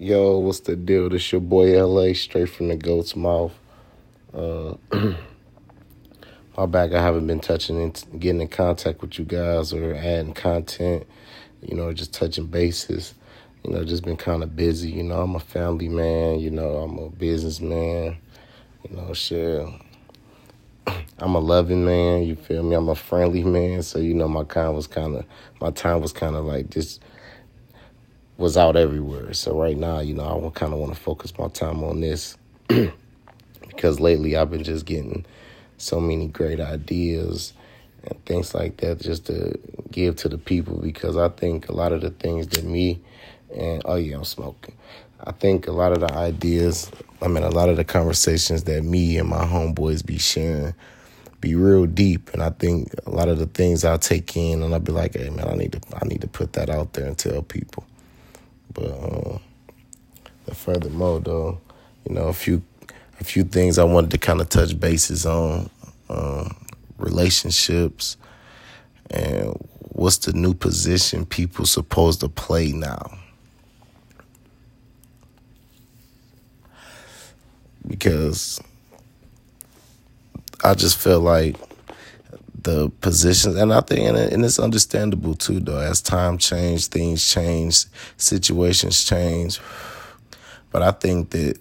Yo, what's the deal? This your boy LA, straight from the goat's mouth. Uh, my bad, I haven't been touching and getting in contact with you guys or adding content, you know, just touching bases. You know, just been kind of busy. You know, I'm a family man. You know, I'm a businessman. You know, shit. I'm a loving man. You feel me? I'm a friendly man. So you know, my kind was kind of my time was kind of like just was out everywhere. So right now, you know, I kind of want to focus my time on this because lately I've been just getting so many great ideas and things like that just to give to the people because I think a lot of the things that me and oh yeah, I'm smoking. I think a lot of the ideas, I mean, a lot of the conversations that me and my homeboys be sharing be real deep, and I think a lot of the things I'll take in, and I'll be like, "Hey, man, I need to, I need to put that out there and tell people." But the furthermore, though, you know, a few a few things I wanted to kind of touch bases on um, relationships and what's the new position people supposed to play now. Because I just feel like the positions, and I think, and it's understandable too, though. As time change, things change, situations change. But I think that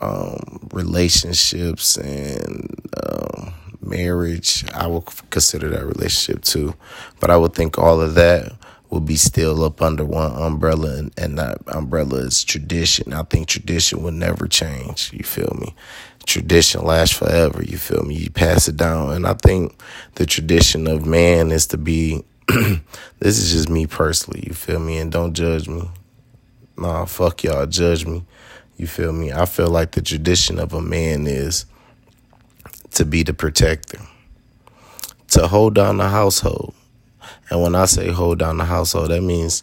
um, relationships and um, marriage, I would consider that relationship too. But I would think all of that would be still up under one umbrella, and, and that umbrella is tradition. I think tradition will never change. You feel me? tradition lasts forever. You feel me? You pass it down. And I think the tradition of man is to be, this is just me personally. You feel me? And don't judge me. Nah, fuck y'all. Judge me. You feel me? I feel like the tradition of a man is to be the protector, to hold down the household. And when I say hold down the household, that means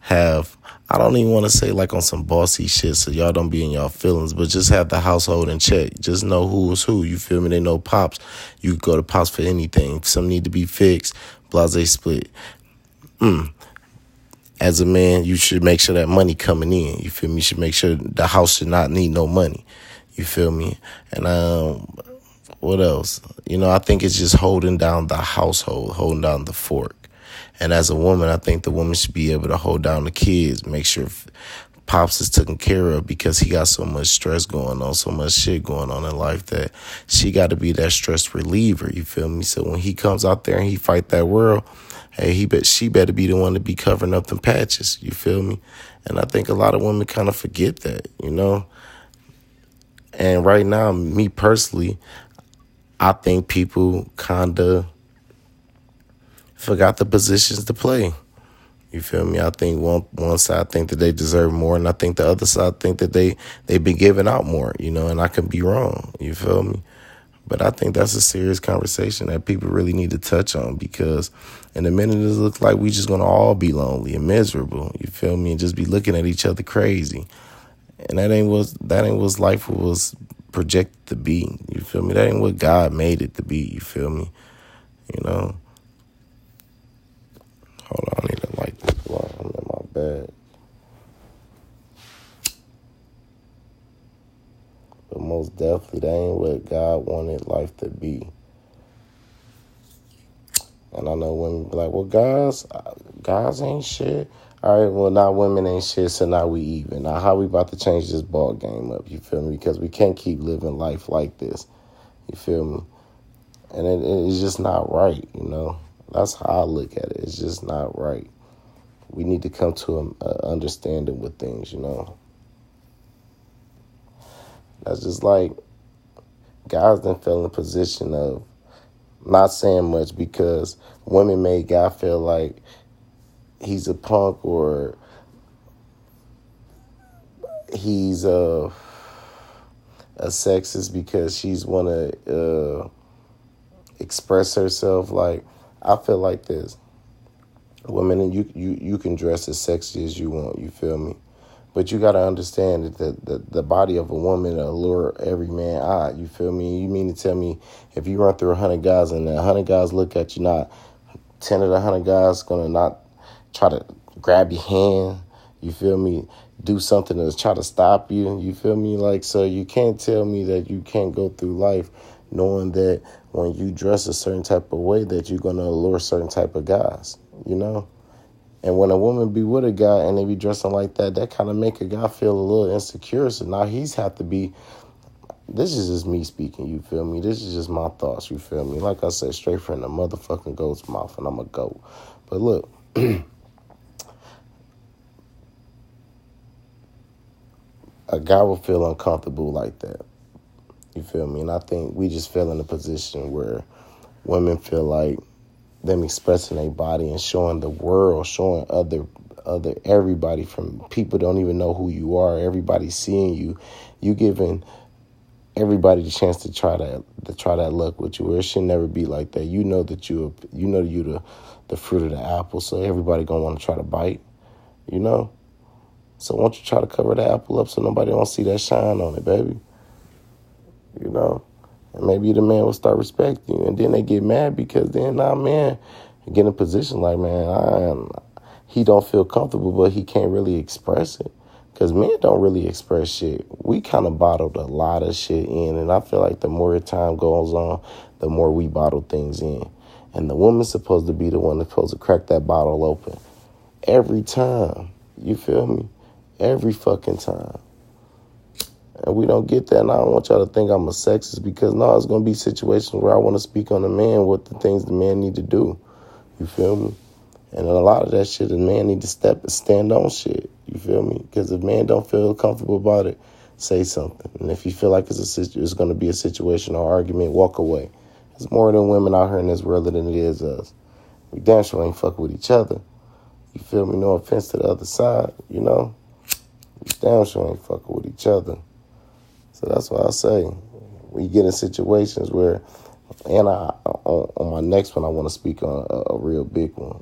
have I don't even want to say like on some bossy shit so y'all don't be in y'all feelings, but just have the household in check. Just know who is who. You feel me? They know pops. You go to pops for anything. Some need to be fixed. Blase split. Mm. As a man, you should make sure that money coming in. You feel me? You should make sure the house should not need no money. You feel me? And um, what else? You know, I think it's just holding down the household, holding down the fork. And as a woman, I think the woman should be able to hold down the kids, make sure pops is taken care of because he got so much stress going on, so much shit going on in life that she got to be that stress reliever. You feel me? So when he comes out there and he fight that world, hey, he bet she better be the one to be covering up the patches. You feel me? And I think a lot of women kind of forget that, you know. And right now, me personally, I think people kind of forgot the positions to play. You feel me? I think one one side think that they deserve more, and I think the other side think that they they've been giving out more. You know, and I can be wrong. You feel me? But I think that's a serious conversation that people really need to touch on because in a minute it looks like we just gonna all be lonely and miserable. You feel me? And just be looking at each other crazy. And that ain't what that ain't what life was projected to be. You feel me? That ain't what God made it to be. You feel me? You know. Hold on, I need to light this. I'm in my bed. But most definitely, that ain't what God wanted life to be. And I know women be like, well, guys, guys ain't shit. All right, well, now women ain't shit, so now we even. Now, how we about to change this ball game up? You feel me? Because we can't keep living life like this. You feel me? And it, it's just not right, you know? That's how I look at it. It's just not right. We need to come to an understanding with things, you know. That's just like guys then feel in position of not saying much because women made guy feel like he's a punk or he's a a sexist because she's want to uh, express herself like I feel like this. Women, you you you can dress as sexy as you want. You feel me? But you got to understand that the, the, the body of a woman allure every man eye. You feel me? You mean to tell me if you run through a hundred guys and a hundred guys look at you, not ten of the hundred guys gonna not try to grab your hand. You feel me? Do something to try to stop you. You feel me? Like, so you can't tell me that you can't go through life knowing that when you dress a certain type of way that you're going to allure certain type of guys, you know? And when a woman be with a guy and they be dressing like that, that kind of make a guy feel a little insecure. So now he's have to be. This is just me speaking. You feel me? This is just my thoughts. You feel me? Like I said, straight from the motherfucking goat's mouth, and I'm a goat. But look. a guy will feel uncomfortable like that. You feel me? And I think we just feel in a position where women feel like them expressing their body and showing the world, showing other other everybody from people don't even know who you are, everybody seeing you, you giving everybody the chance to try that to try that luck with you. It should never be like that. You know that you you know you the the fruit of the apple, so everybody gonna want to try to bite. You know. So don't you try to cover the apple up so nobody don't see that shine on it, baby? You know? And maybe the man will start respecting you. And then they get mad because then now man get in a position like, man, I am, he don't feel comfortable, but he can't really express it. Because men don't really express shit. We kind of bottled a lot of shit in. And I feel like the more time goes on, the more we bottle things in. And the woman's supposed to be the one that's supposed to crack that bottle open every time. You feel me? Every fucking time. And we don't get that. And I don't want y'all to think I'm a sexist because no, it's gonna be situations where I want to speak on the man what the things the man need to do. You feel me? And a lot of that shit, the man need to step and stand on shit. You feel me? Because if man don't feel comfortable about it, say something. And if you feel like it's a it's gonna be a situation or argument, walk away. There's more than women out here in this world than it is us. We damn sure ain't fucking with each other. You feel me? No offense to the other side, you know? Damn sure ain't fucking with each other. So that's why I say when you get in situations where, and I on, on my next one I want to speak on a, a real big one,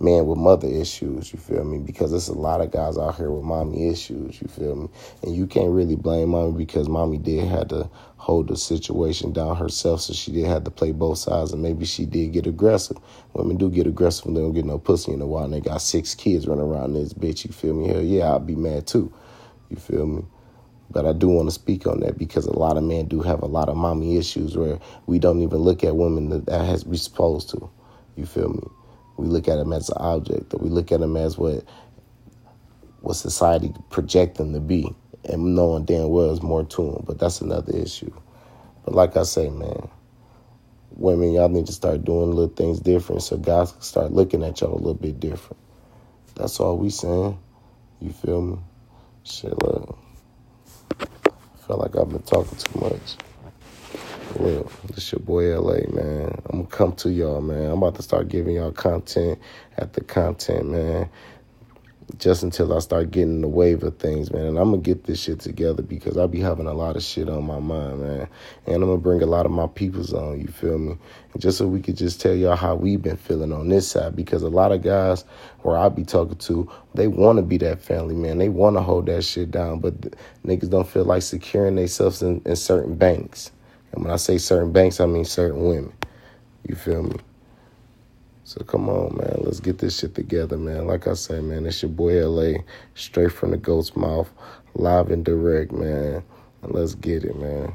man with mother issues. You feel me? Because there's a lot of guys out here with mommy issues. You feel me? And you can't really blame mommy because mommy did have to hold the situation down herself, so she did have to play both sides, and maybe she did get aggressive. Women do get aggressive when they don't get no pussy in a while, and they got six kids running around this bitch. You feel me? Hell yeah, I'd be mad too. You feel me? But I do want to speak on that because a lot of men do have a lot of mommy issues where we don't even look at women that, that has we supposed to. You feel me? We look at them as an object, or we look at them as what what society project them to be, and knowing damn well there's more to them. But that's another issue. But like I say, man, women, y'all need to start doing little things different so guys can start looking at y'all a little bit different. That's all we saying. You feel me? Shit, look I feel like I've been talking too much. Well, this your boy LA, man. I'm gonna come to y'all, man. I'm about to start giving y'all content at the content, man just until I start getting in the wave of things, man. And I'm gonna get this shit together because I be having a lot of shit on my mind, man. And I'm gonna bring a lot of my peoples on, you feel me? And just so we could just tell y'all how we been feeling on this side because a lot of guys where I be talking to, they wanna be that family, man. They wanna hold that shit down, but niggas don't feel like securing themselves in, in certain banks. And when I say certain banks, I mean certain women. You feel me? So come on, man. Let's get this shit together, man. Like I say, man, it's your boy LA, straight from the goat's mouth, live and direct, man. And let's get it, man.